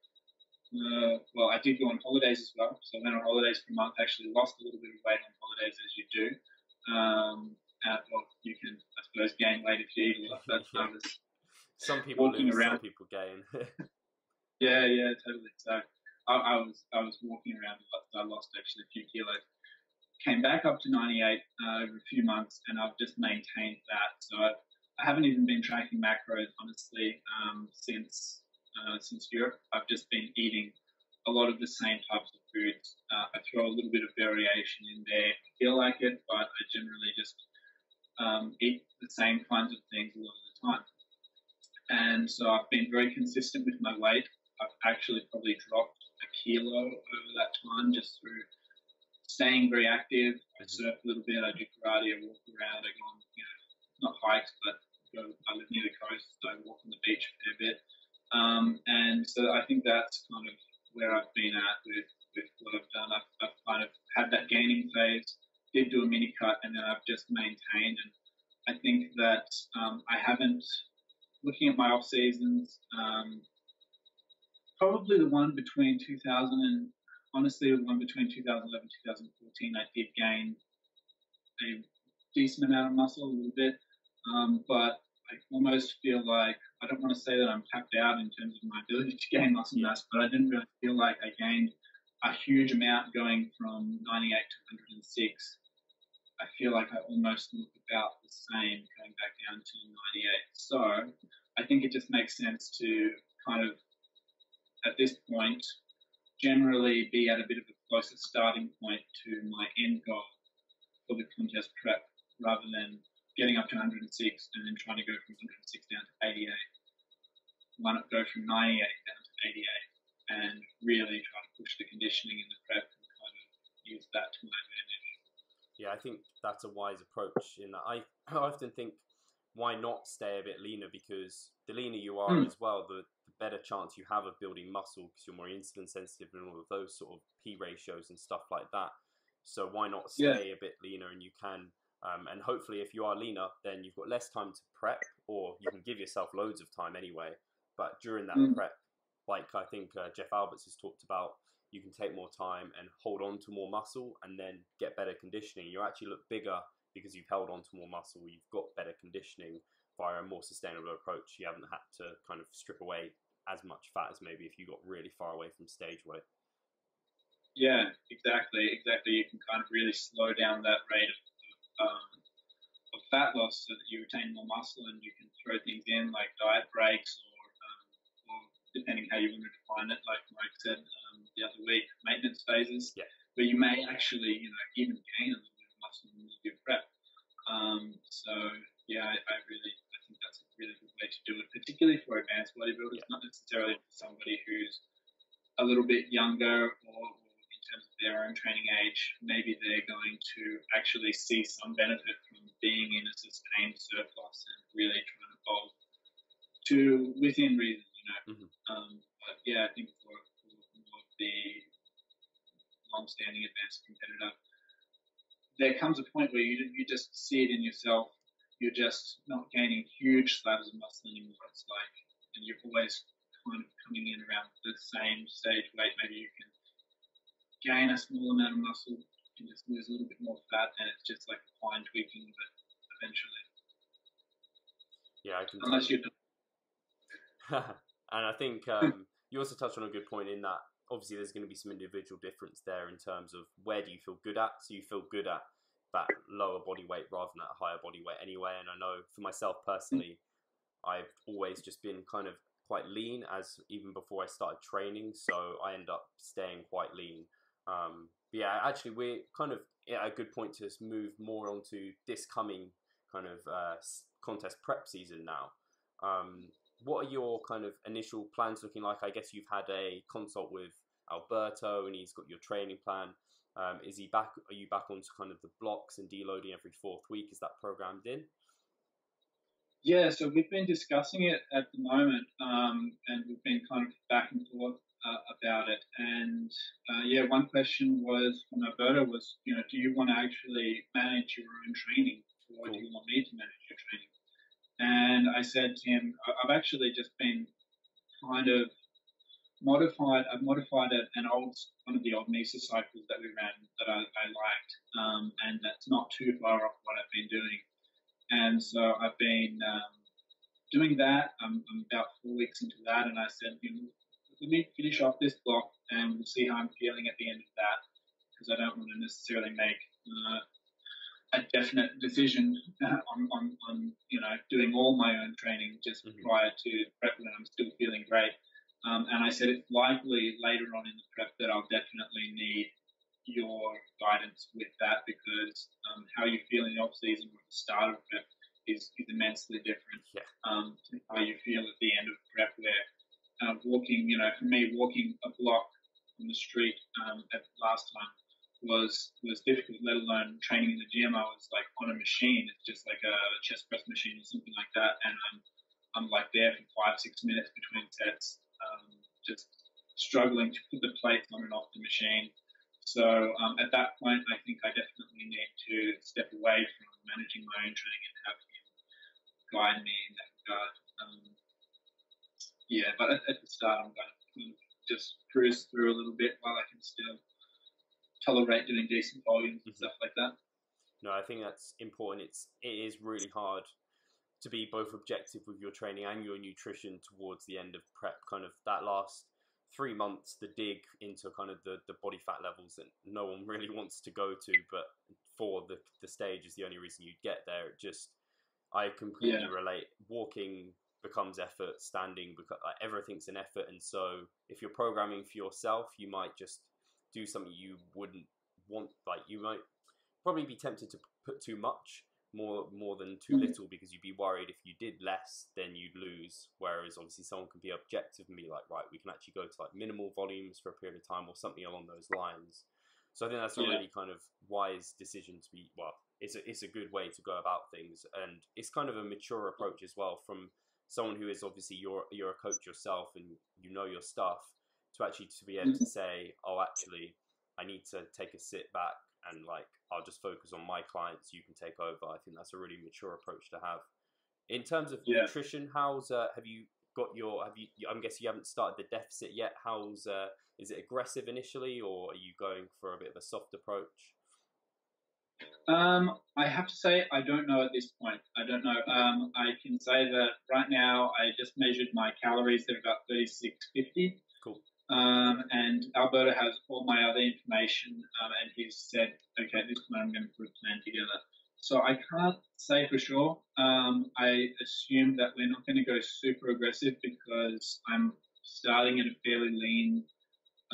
uh, well, I did go on holidays as well. So I went on holidays for a month, actually lost a little bit of weight on holidays as you do. Um, uh, well, you can, I suppose, gain weight if you eat a lot, but I was some people walking lose, around. Some people gain. yeah, yeah, totally. So I, I, was I was walking around a lot. I lost actually a few kilos. Came back up to 98 uh, over a few months, and I've just maintained that. So I, I haven't even been tracking macros honestly um, since uh, since Europe. I've just been eating a lot of the same types of foods. Uh, I throw a little bit of variation in there. I feel like it, but I generally just um, eat the same kinds of things a lot of the time. And so I've been very consistent with my weight. I've actually probably dropped a kilo over that time just through staying very active. I mm-hmm. surf a little bit, I do karate, I walk around, I go on, you know, not hikes, but go, I live near the coast, so I walk on the beach a fair bit. Um, and so I think that's kind of where I've been at with, with what I've done. I've, I've kind of had that gaining phase, did do a mini cut, and then I've just maintained. And I think that um, I haven't looking at my off seasons, um, probably the one between 2000 and honestly the one between 2011 2014, I did gain a decent amount of muscle, a little bit, um, but I almost feel like I don't want to say that I'm tapped out in terms of my ability to gain muscle mass, but I didn't really feel like I gained a huge amount going from 98 to 106. I feel like I almost look about the same going back down to 98. So I think it just makes sense to kind of, at this point, generally be at a bit of a closer starting point to my end goal for the contest prep rather than getting up to 106 and then trying to go from 106 down to 88. Why not go from 98 down to 88 and really try to push the conditioning in the prep and kind of use that to my advantage? Yeah, I think that's a wise approach. In that, I, I often think, why not stay a bit leaner? Because the leaner you are mm. as well, the, the, better chance you have of building muscle because you're more insulin sensitive and all of those sort of P ratios and stuff like that. So why not stay yeah. a bit leaner and you can um, and hopefully, if you are leaner, then you've got less time to prep, or you can give yourself loads of time anyway. But during that mm. prep, like I think uh, Jeff Alberts has talked about, you can take more time and hold on to more muscle and then get better conditioning. You actually look bigger because you've held on to more muscle, you've got better conditioning via a more sustainable approach. You haven't had to kind of strip away as much fat as maybe if you got really far away from stage weight. Yeah, exactly, exactly. You can kind of really slow down that rate of, um, of fat loss so that you retain more muscle and you can throw things in like diet breaks or, um, or depending how you want to define it, like Mike said, the other week, maintenance phases, yeah. where you may actually, you know, even gain a little bit of muscle when you do prep. Um, so yeah, I, I, really, I think that's a really good way to do it, particularly for advanced bodybuilders, not necessarily for somebody who's a little bit younger or, or in terms of their own training age, maybe they're going to actually see some benefit from being in a sustained surplus and really trying to bulk to within reason, you know. Mm-hmm. Um, but yeah, I think for the long-standing advanced competitor, there comes a point where you you just see it in yourself. You're just not gaining huge slabs of muscle anymore. It's like, and you're always kind of coming in around the same stage weight. Maybe you can gain a small amount of muscle, and just lose a little bit more fat, and it's just like fine tweaking it eventually. Yeah, I can. Unless you're. and I think um, you also touched on a good point in that obviously there's going to be some individual difference there in terms of where do you feel good at. So you feel good at that lower body weight rather than at a higher body weight anyway. And I know for myself personally, I've always just been kind of quite lean as even before I started training. So I end up staying quite lean. Um, yeah, actually, we're kind of at a good point to move more onto this coming kind of uh, contest prep season now. Um, what are your kind of initial plans looking like? I guess you've had a consult with Alberto, and he's got your training plan. Um, is he back? Are you back onto kind of the blocks and deloading every fourth week? Is that programmed in? Yeah, so we've been discussing it at the moment, um, and we've been kind of back and forth uh, about it. And uh, yeah, one question was from Alberto was, you know, do you want to actually manage your own training, or cool. do you want me to manage your training? And I said to him, I've actually just been kind of modified. I've modified an old one of the old NISA cycles that we ran that I, I liked, um, and that's not too far off what I've been doing. And so I've been um, doing that. I'm, I'm, about four weeks into that, and I said, you know, let me finish off this block, and we'll see how I'm feeling at the end of that, because I don't want to necessarily make uh, a definite decision uh, on, on, on, you know, doing all my own training just mm-hmm. prior to prep when I'm still feeling great. Um, and I said it's likely later on in the prep that I'll definitely need your guidance with that because um, how you feel in the off season or the start of prep is, is immensely different yeah. um, to how you feel at the end of prep. Where uh, walking, you know, for me, walking a block on the street um, at last time was was difficult. Let alone training in the gym. I was like on a machine. It's just like a chest press machine or something like that, and I'm I'm like there for five six minutes between sets, just struggling to put the plates on and off the machine. So um, at that point, I think I definitely need to step away from managing my own training and have him guide me in that regard. Um, yeah, but at, at, the start, I'm going to just cruise through a little bit while I can still tolerate doing decent volumes and mm-hmm. stuff like that. No, I think that's important. It's it is really hard to be both objective with your training and your nutrition towards the end of prep. Kind of that last three months, the dig into kind of the, the body fat levels that no one really wants to go to, but for the, the stage is the only reason you'd get there. It just, I completely yeah. relate. Walking becomes effort, standing, because like, everything's an effort. And so if you're programming for yourself, you might just do something you wouldn't want, like you might probably be tempted to put too much more more than too mm. little because you'd be worried if you did less then you'd lose whereas obviously someone can be objective and be like right we can actually go to like minimal volumes for a period of time or something along those lines so i think that's a yeah. really kind of wise decision to be well it's a, it's a good way to go about things and it's kind of a mature approach as well from someone who is obviously you're you're a coach yourself and you know your stuff to actually to be able to mm-hmm. say oh actually i need to take a sit back and like I'll just focus on my clients. You can take over. I think that's a really mature approach to have. In terms of yeah. nutrition, how's uh, have you got your have you? I'm guessing you haven't started the deficit yet. How's uh, is it aggressive initially, or are you going for a bit of a soft approach? Um, I have to say I don't know at this point. I don't know. Um, I can say that right now I just measured my calories. They're about 3650. Um, and Alberto has all my other information, um, and he's said, okay, this one I'm going to put a plan together. So I can't say for sure. Um, I assume that we're not going to go super aggressive because I'm starting at a fairly lean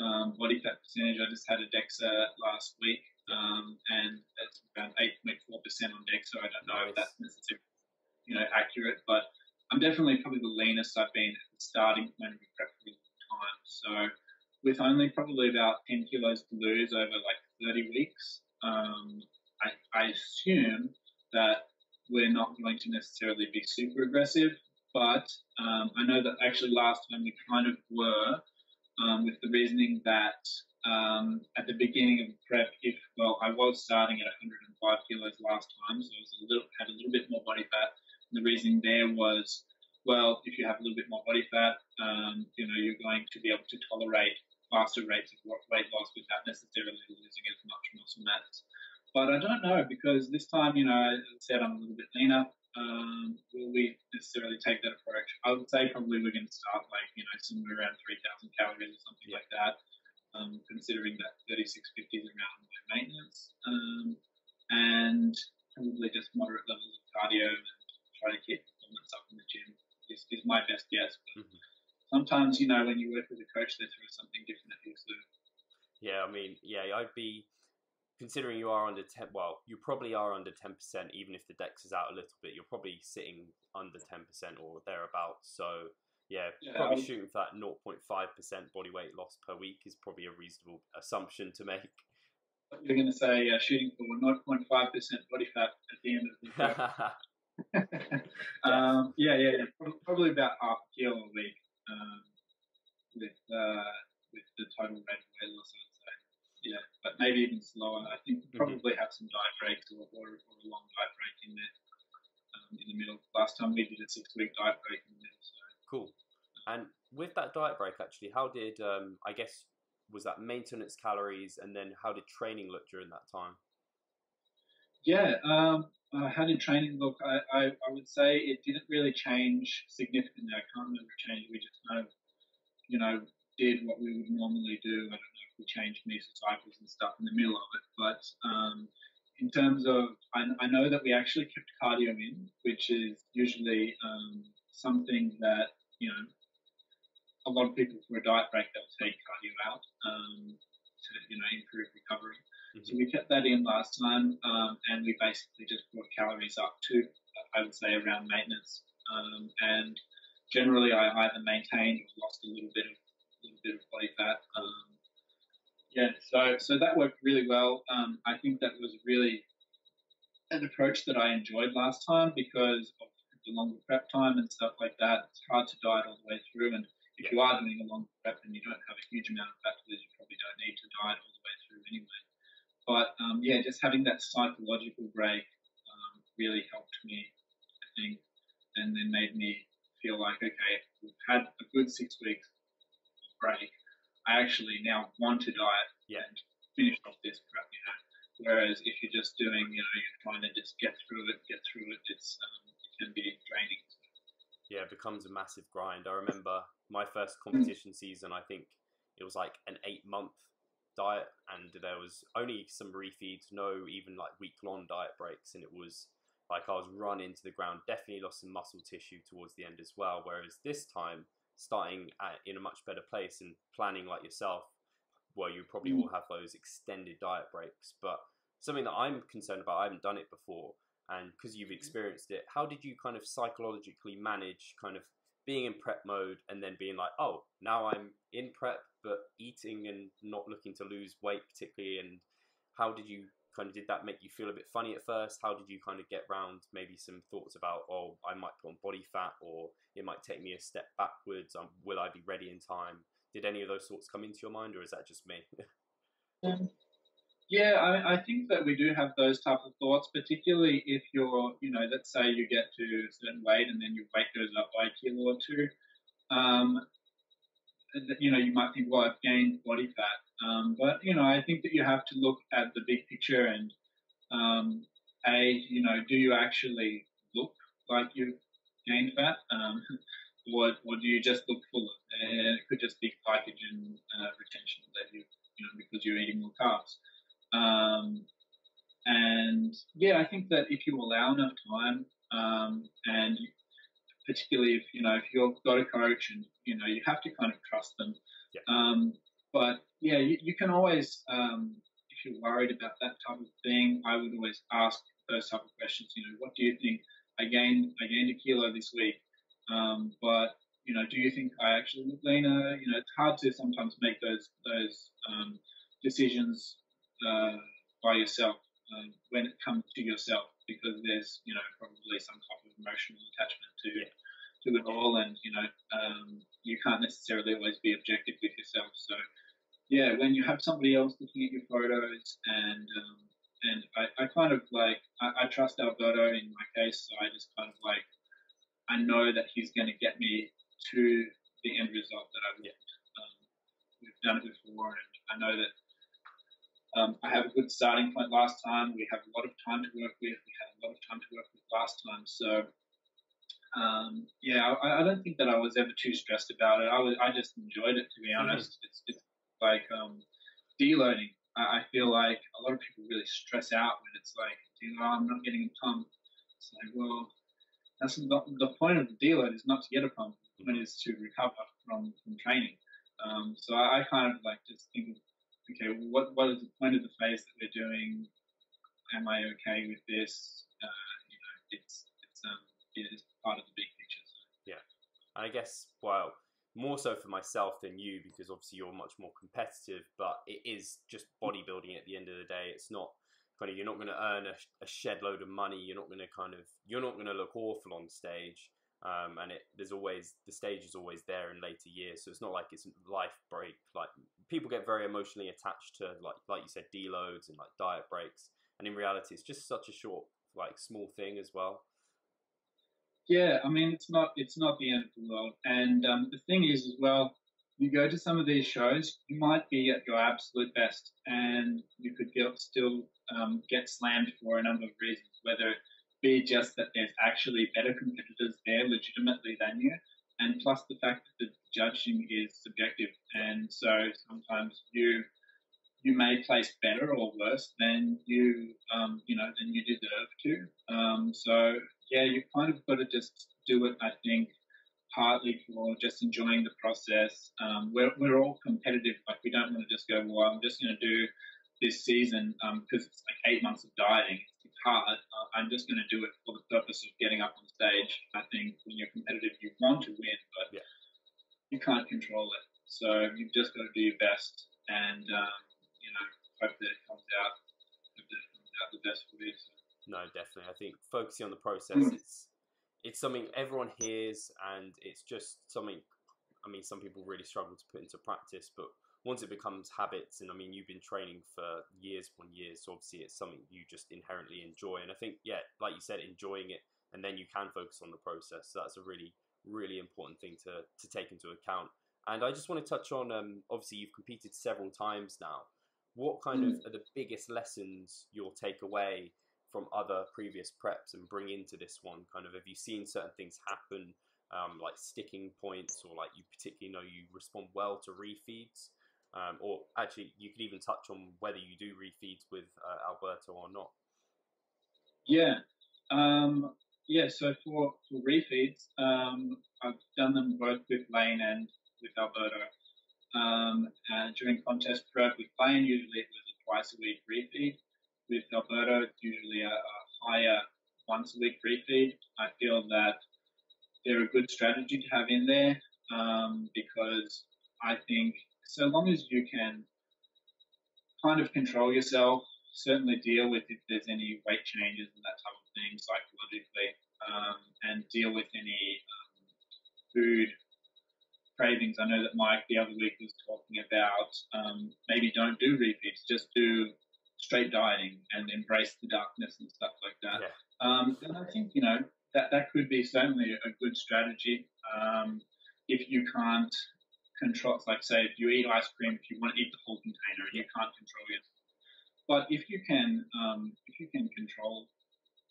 um, body fat percentage. I just had a DEXA last week, um, and it's around 8.4% on DEXA. I don't know if that's necessarily you know accurate, but I'm definitely probably the leanest I've been at the starting point of prep time. So with only probably about 10 kilos to lose over like 30 weeks, um, I, I assume that we're not going to necessarily be super aggressive. But um, I know that actually last time we kind of were um, with the reasoning that um, at the beginning of prep, if well, I was starting at 105 kilos last time, so I was a little had a little bit more body fat. And the reasoning there was well, if you have a little bit more body fat, um, you know, you're going to be able to tolerate faster rates of weight loss without necessarily losing as much muscle mass. But I don't know because this time, you know, I said, I'm a little bit leaner. Um, will we necessarily take that approach? I would say probably we're going to start like, you know, somewhere around 3,000 calories or something yeah. like that, um, considering that 3650 is around my maintenance. Um, and probably just moderate levels of cardio and try to keep performance up in the gym is, is my best guess. But mm-hmm. sometimes, you know, when you work with a coach, they throw something different at you. So. Yeah, I mean, yeah, I'd be considering you are under 10 well you probably are under 10% even if the dex is out a little bit you're probably sitting under 10% or thereabouts so yeah, yeah probably um, shooting for that 0.5% body weight loss per week is probably a reasonable assumption to make you're going to say uh, shooting for 0.5% body fat at the end of the um, yeah, yeah, yeah, probably about half a kilo a week um, with uh, with the total rate of weight loss. I'd say, yeah, but maybe even slower. I think we probably have some diet breaks or, or, or a long diet break in there um, in the middle. Last time we did a six week diet break in the middle. So. Cool. And with that diet break, actually, how did um, I guess was that maintenance calories, and then how did training look during that time? Yeah, um, how did training look? I, I, I, would say it didn't really change significantly. I can't remember change. We just kind of, you know, did what we would normally do. I don't know if we changed mesocycles and stuff in the middle of it, but um, in terms of, I, I, know that we actually kept cardio in, which is usually um, something that you know a lot of people for a diet break they'll take cardio out um, to you know improve recovery. Mm-hmm. So we kept that in last time, um, and we basically just brought calories up to, I would say, around maintenance. Um, and generally, I either maintained or lost a little bit of, little bit of body fat. Um, yeah, so so that worked really well. Um, I think that was really an approach that I enjoyed last time because of the longer prep time and stuff like that. It's hard to diet all the way through, and if you are doing a long prep and you don't have a huge amount of fat to lose, you probably don't need to diet all the way through anyway. But um, yeah, just having that psychological break um, really helped me, I think, and then made me feel like, okay, we've had a good six weeks break. I actually now want to diet yeah. and finish off this prep, you know. Whereas if you're just doing, you know, you're trying to just get through it, get through it, it's um, it can be draining. Yeah, it becomes a massive grind. I remember my first competition season. I think it was like an eight month diet, and there was only some refeeds, no even like week long diet breaks, and it was like I was run into the ground. Definitely lost some muscle tissue towards the end as well. Whereas this time, starting at, in a much better place and planning like yourself, well, you probably mm. will have those extended diet breaks. But something that I'm concerned about, I haven't done it before, and because you've mm. experienced it, how did you kind of psychologically manage kind of being in prep mode and then being like, oh, now I'm in prep eating and not looking to lose weight particularly. And how did you kind of did that make you feel a bit funny at first? How did you kind of get round maybe some thoughts about, oh, I might put on body fat or it might take me a step backwards? Um, will I be ready in time? Did any of those thoughts come into your mind, or is that just me? um, yeah, I, I, think that we do have those type of thoughts, particularly if you're, you know, let's say you get to a certain weight and then your weight goes up by a kilo or two. Um, you know, you might think, well, I've gained body fat. Um, but, you know, I think that you have to look at the big picture and, um, A, you know, do you actually look like you've gained fat? Um, or, or do you just look fuller? And it could just be glycogen uh, retention that you, you know, because you're eating more carbs. Um, and yeah, I think that if you allow enough time um, and particularly if you know if you've got a coach and you know you have to kind of trust them. Yeah. Um, but yeah, you, you can always um, if you're worried about that type of thing, I would always ask those type of questions. You know, what do you think? I gained I gained a kilo this week, um, but you know, do you think I actually look leaner? You know, it's hard to sometimes make those those um, decisions uh, by yourself um, when it comes to yourself because there's you know probably some type of emotional attachment to yeah. to it all, and you know um, you can't necessarily always be objective with yourself. So yeah, when you have somebody else looking at your photos and um, and I, I kind of like I, I trust Alberto in my case, so I just kind of like I know that he's going to get me to the end result that I want. Yeah. Um, we've done it before, and I know that um, I have a good starting point last time. We have a lot of time to work with. We had a lot of time to work with last time. So, um, yeah, I, I, don't think that I was ever too stressed about it. I was, I just enjoyed it, to be mm-hmm. honest. Mm-hmm. It's, it's like um, deloading. I, I feel like a lot of people really stress out when it's like, know, I'm not getting a pump. It's like, well, that's not, the point of the deload is not to get a pump. The point is to recover from, from training. Um, so I, I, kind of like just think okay, what what is the point of the phase that we're doing? Am I okay with this? Uh, you know, it's it's um it is part of the big picture. So. Yeah, and I guess well more so for myself than you because obviously you're much more competitive, but it is just bodybuilding at the end of the day. It's not kind of you're not going to earn a, a shed load of money. You're not going to kind of you're not going to look awful on stage. Um, and it there's always the stage is always there in later years, so it's not like it's life break. Like people get very emotionally attached to like like you said deloads and like diet breaks, and in reality, it's just such a short like small thing as well. Yeah, I mean it's not it's not the end of the world, and um, the thing is as well, you go to some of these shows, you might be at your absolute best, and you could get, still um, get slammed for a number of reasons, whether be just that there's actually better competitors there legitimately than you, and plus the fact that the judging is subjective, and so sometimes you you may place better or worse than you um, you know than you deserve to. Um, so yeah, you kind of got to just do it. I think partly for just enjoying the process. Um, we're we're all competitive. Like we don't want to just go. Well, I'm just going to do this season because um, it's like eight months of dieting It's hard. Uh, I'm just going to do it for the purpose of getting up on stage. I think when you're competitive, you want to win, but yeah. you can't control it. So you've just got to do your best and, um, you know, hope that it comes out, hope that it comes out the best for you. So. No, definitely. I think focusing on the process, mm. it's it's something everyone hears, and it's just something. I mean, some people really struggle to put into practice, but once it becomes habits, and I mean, you've been training for years upon years, so obviously it's something you just inherently enjoy. And I think, yeah, like you said, enjoying it, and then you can focus on the process. So that's a really, really important thing to to take into account. And I just want to touch on, um, obviously, you've competed several times now. What kind mm. of are the biggest lessons you'll take away from other previous preps and bring into this one? Kind of, have you seen certain things happen? Um, like sticking points, or like you particularly know you respond well to refeeds, um, or actually, you could even touch on whether you do refeeds with uh, Alberto or not. Yeah. Um, yeah, so for, for refeeds, um, I've done them both with Layne and with Alberto. Um, and during contest prep with Layne, usually it was a twice a week refeed. With Alberto, it's usually a, a higher once a week refeed. I feel that they're a good strategy to have in there um, because I think so long as you can kind of control yourself, certainly deal with if there's any weight changes and that type of thing psychologically, um, and deal with any um, food cravings. I know that Mike the other week was talking about um, maybe don't do refeeds, just do straight dieting and embrace the darkness and stuff like that. Yeah. Um, and I think you know that that could be certainly a good strategy um, if you can't control, like say, if you eat ice cream, if you want to eat the whole container and you can't control it. But if you can, um, if you can control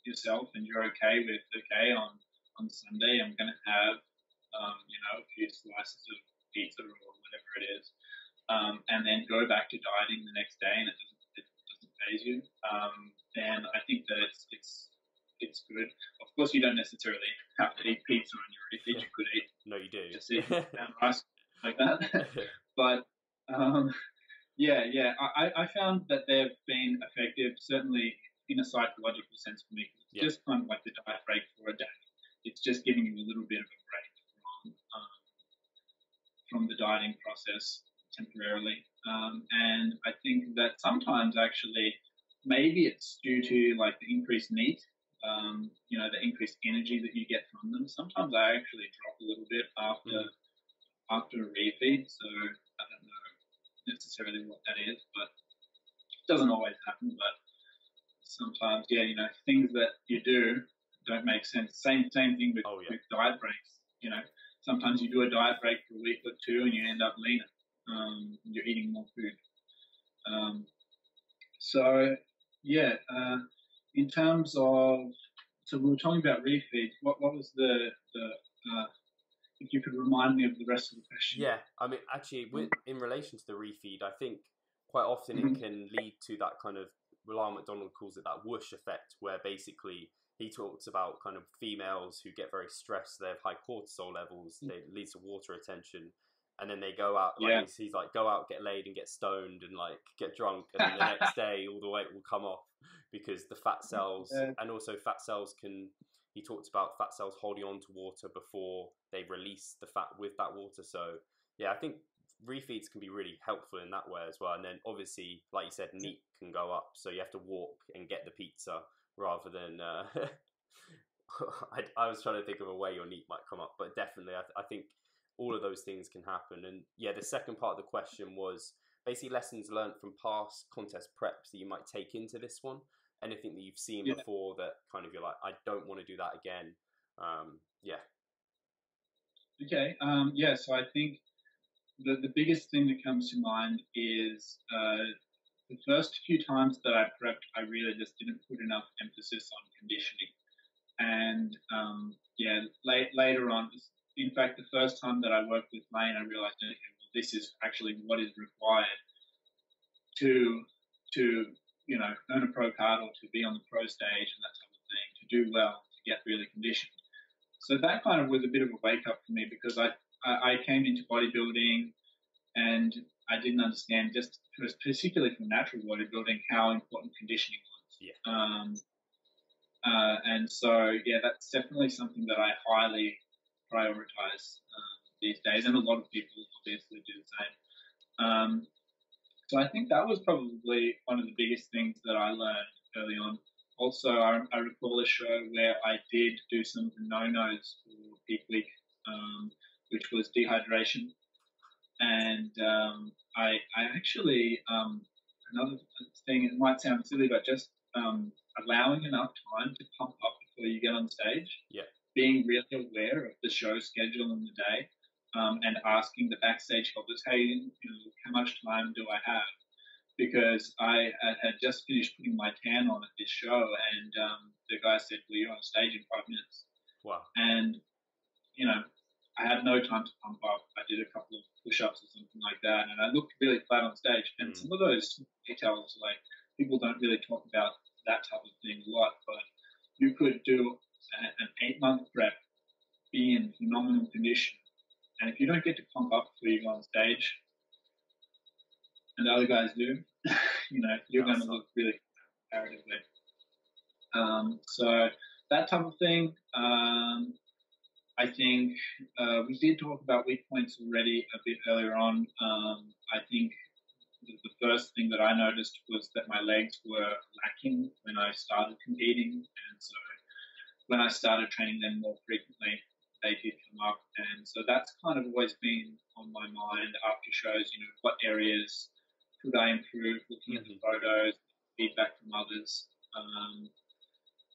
yourself and you're okay with, okay, on, on Sunday, I'm going to have, um, you know, a few slices of pizza or whatever it is, um, and then go back to dieting the next day and it doesn't, it doesn't phase you, um, then I think that it's, it's, it's good. Of course, you don't necessarily have to eat pizza on your refeed. You could eat. No, you do. Just eat rice like that. but um, yeah, yeah, I, I found that they've been effective, certainly in a psychological sense for me. It's yeah. just kind of like the diet break for a day. It's just giving you a little bit of a break from um, from the dieting process temporarily. Um, and I think that sometimes actually maybe it's due to like the increased NEAT, um, you know, the increased energy that you get from them. Sometimes I actually drop a little bit after mm after a refeed, so I don't know necessarily what that is, but it doesn't always happen. But sometimes, yeah, you know, things that you do don't make sense. Same same thing with, oh, yeah. with diet breaks. You know, sometimes you do a diet break for a week or two and you end up leaner. You're eating more food. Um, so yeah, uh, in terms of so we were talking about refeeds. What what was the the uh, if you could remind me of the rest of the question. Yeah, I mean, actually, with, in relation to the refeed, I think quite often mm-hmm. it can lead to that kind of, Lyle McDonald calls it that whoosh effect, where basically he talks about kind of females who get very stressed, they have high cortisol levels, mm-hmm. they leads to water retention. And then they go out, like yeah. he's, he's, like, go out, get laid, and get stoned, and like get drunk, and then the next day all the weight will come off because the fat cells, yeah. and also fat cells can he talked about fat cells holding on to water before they release the fat with that water. So yeah, I think refeeds can be really helpful in that way as well. And then obviously, like you said, NEAT can go up, so you have to walk and get the pizza rather than. Uh, I, I, was trying to think of a way your NEAT might come up, but definitely, I, I think all of those things can happen. And yeah, the second part of the question was basically lessons learned from past contest preps that you might take into this one. Anything that you've seen yeah. before that kind of you're like, I don't want to do that again. Um, yeah. Okay. Um, yeah. So I think the, the biggest thing that comes to mind is uh, the first few times that I prepped, I really just didn't put enough emphasis on conditioning. And um, yeah, late, later on, in fact, the first time that I worked with Layne, I realized okay, well, this is actually what is required to to you know earn a pro card or to be on the pro stage and that type of thing, to do well, to get really conditioned. So that kind of was a bit of a wake up for me because I I, came into bodybuilding and I didn't understand just particularly from natural bodybuilding how important conditioning was. Yeah. Um, uh, and so yeah, that's definitely something that I highly prioritize uh, these days, and a lot of people obviously do the same. Um, so I think that was probably one of the biggest things that I learned early on. Also, I, I recall a show where I did do some no-nos for peak week. Um, which was dehydration. And um, I, I actually, um, another thing, it might sound silly, but just um, allowing enough time to pump up before you get on stage. Yeah. Being really aware of the show schedule in the day um, and asking the backstage helpers, hey, you know, how much time do I have? Because I had just finished putting my tan on at this show, and um, the guy said, well, you're on stage in five minutes. Wow. And, you know, I had no time to pump up. I did a couple of push-ups or something like that, and I looked really flat on stage. And mm. some of those details, like people don't really talk about that type of thing a lot, but you could do an eight-month prep, be in phenomenal condition, and if you don't get to pump up before you go on stage, and the other guys do, you know, you're going to look really comparatively. Um, so that type of thing. Um, I think uh, we did talk about weak points already a bit earlier on. Um, I think the, the first thing that I noticed was that my legs were lacking when I started competing, and so when I started training them more frequently, they did come up, and so that's kind of always been on my mind after shows. You know, what areas could I improve? Looking mm-hmm. at the mm-hmm. photos, feedback from others. Um,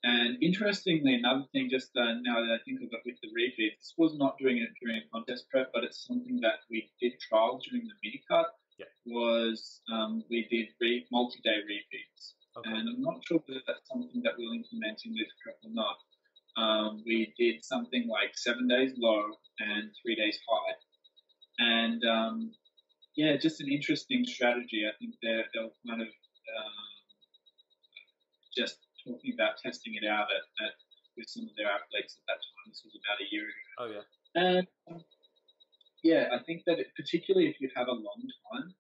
and interestingly, another thing, just uh, now that I think of it with the refeed, this was not doing it during a contest prep, but it's something that we did trial during the mini cut. Yeah. Was um, we did re- multi-day refeeds, okay. and I'm not sure whether that's something that we'll implement in this prep or not. Um, we did something like seven days low and three days high, and um, yeah, just an interesting strategy. I think they're, they'll kind of um, just talking about testing it out at, at, with some of their athletes at that time. This was about a year ago. Oh yeah. And yeah, I think that it, particularly if you have a long time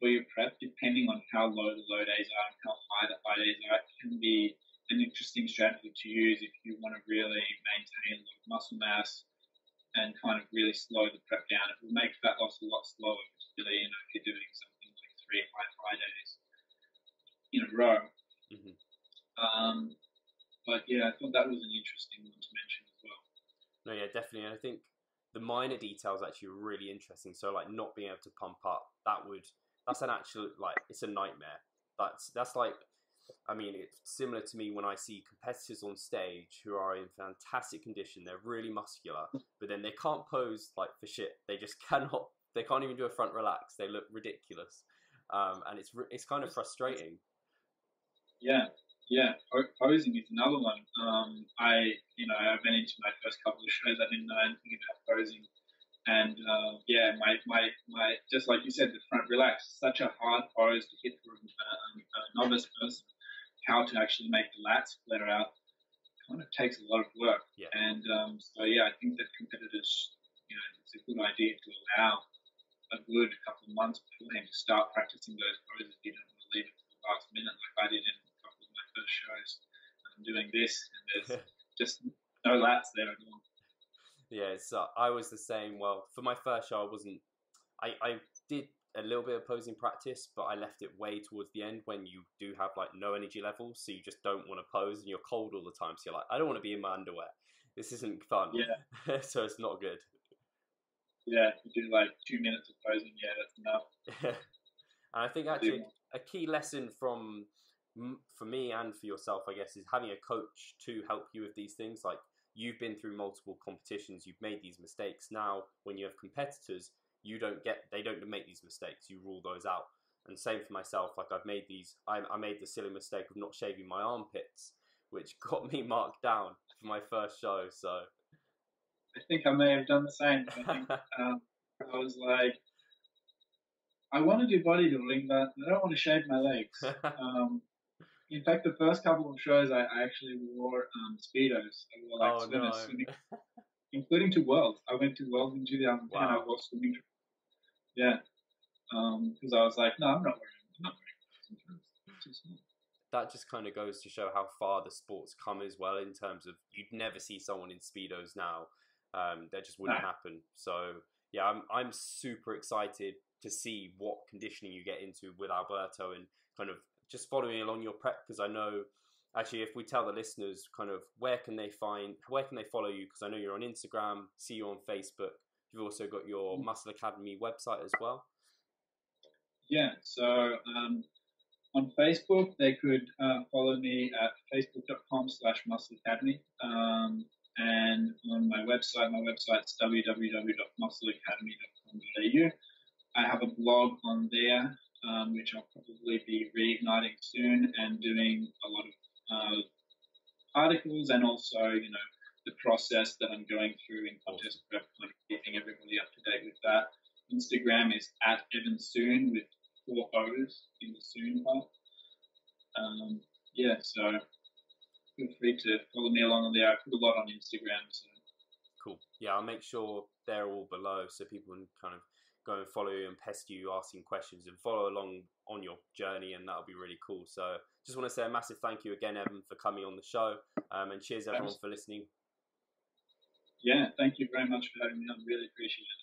for your prep, depending on how low the low days are and how high the high days are, it can be an interesting strategy to use if you want to really maintain a lot of muscle mass and kind of really slow the prep down. It will make fat loss a lot slower, particularly you know if you're doing something like three high high days in a row. Mm-hmm. Um, but yeah, I thought that was an interesting one to mention as well. No, yeah, definitely. And I think the minor details actually are really interesting. So like not being able to pump up, that would that's an actual like it's a nightmare. That's that's like I mean it's similar to me when I see competitors on stage who are in fantastic condition. They're really muscular, but then they can't pose like for shit. They just cannot. They can't even do a front relax. They look ridiculous, um, and it's it's kind of frustrating. Yeah, yeah, posing is another one. Um, I, you know, I went into my first couple of shows. I didn't know anything about posing, and uh, yeah, my, my, my, just like you said, the front relax, such a hard pose to hit for a, a novice person. How to actually make the lats flare out kind of takes a lot of work. Yeah. And um, so yeah, I think that competitors, you know, it's a good idea to allow a good couple of months beforehand to start practicing those poses. You don't want to leave it to the last minute like I did in a couple of my first shows. I'm doing this, and there's just no lats there at all. Yeah, so I was the same. Well, for my first show, I wasn't. I, I did a little bit of posing practice, but I left it way towards the end when you do have like no energy levels, so you just don't want to pose and you're cold all the time. So you're like, I don't want to be in my underwear. This isn't fun. Yeah. so it's not good. Yeah, you do like two minutes of posing. Yeah, that's enough. and I think actually a key lesson from for me and for yourself, I guess, is having a coach to help you with these things. Like you've been through multiple competitions, you've made these mistakes. Now, when you have competitors, you don't get they don't make these mistakes. You rule those out. And same for myself. Like I've made these. I, I made the silly mistake of not shaving my armpits, which got me marked down for my first show. So I think I may have done the same. I think um, I was like, I want to do bodybuilding, but I don't want to shave my legs. Um, in fact, the first couple of shows, I, I actually wore um, speedos. I wore like oh, no. swimming, including to Worlds. I went to Worlds in 2010. Wow. I wore swimming. Yeah, because um, I was like, no, I'm not wearing. I'm not wearing. That just kind of goes to show how far the sports come as well. In terms of, you'd never see someone in speedos now. Um, that just wouldn't happen. So yeah, I'm I'm super excited to see what conditioning you get into with Alberto and kind of just following along your prep because I know actually if we tell the listeners kind of where can they find where can they follow you because I know you're on Instagram, see you on Facebook. You've also got your. Muscle Academy website as well. Yeah, so um, on Facebook they could uh, follow me at facebook.com slash muscle academy. Um, and on my website, my website's www.muscleacademy.com.au. I have a blog on there um, which I'll probably be reigniting soon and doing a lot of uh, articles and also, you know, the process that I'm going through in contest prep, of keeping everybody up to date with that. Instagram is at Evan Soon with four O's in the Soon part. Um, yeah, so feel free to follow me along on there. I put a lot on Instagram. So. Cool. Yeah, I'll make sure they're all below so people can kind of go and follow you and pester you asking questions and follow along on your journey and that'll be really cool so just want to say a massive thank you again evan for coming on the show um, and cheers everyone Thanks. for listening yeah thank you very much for having me. On really appreciate it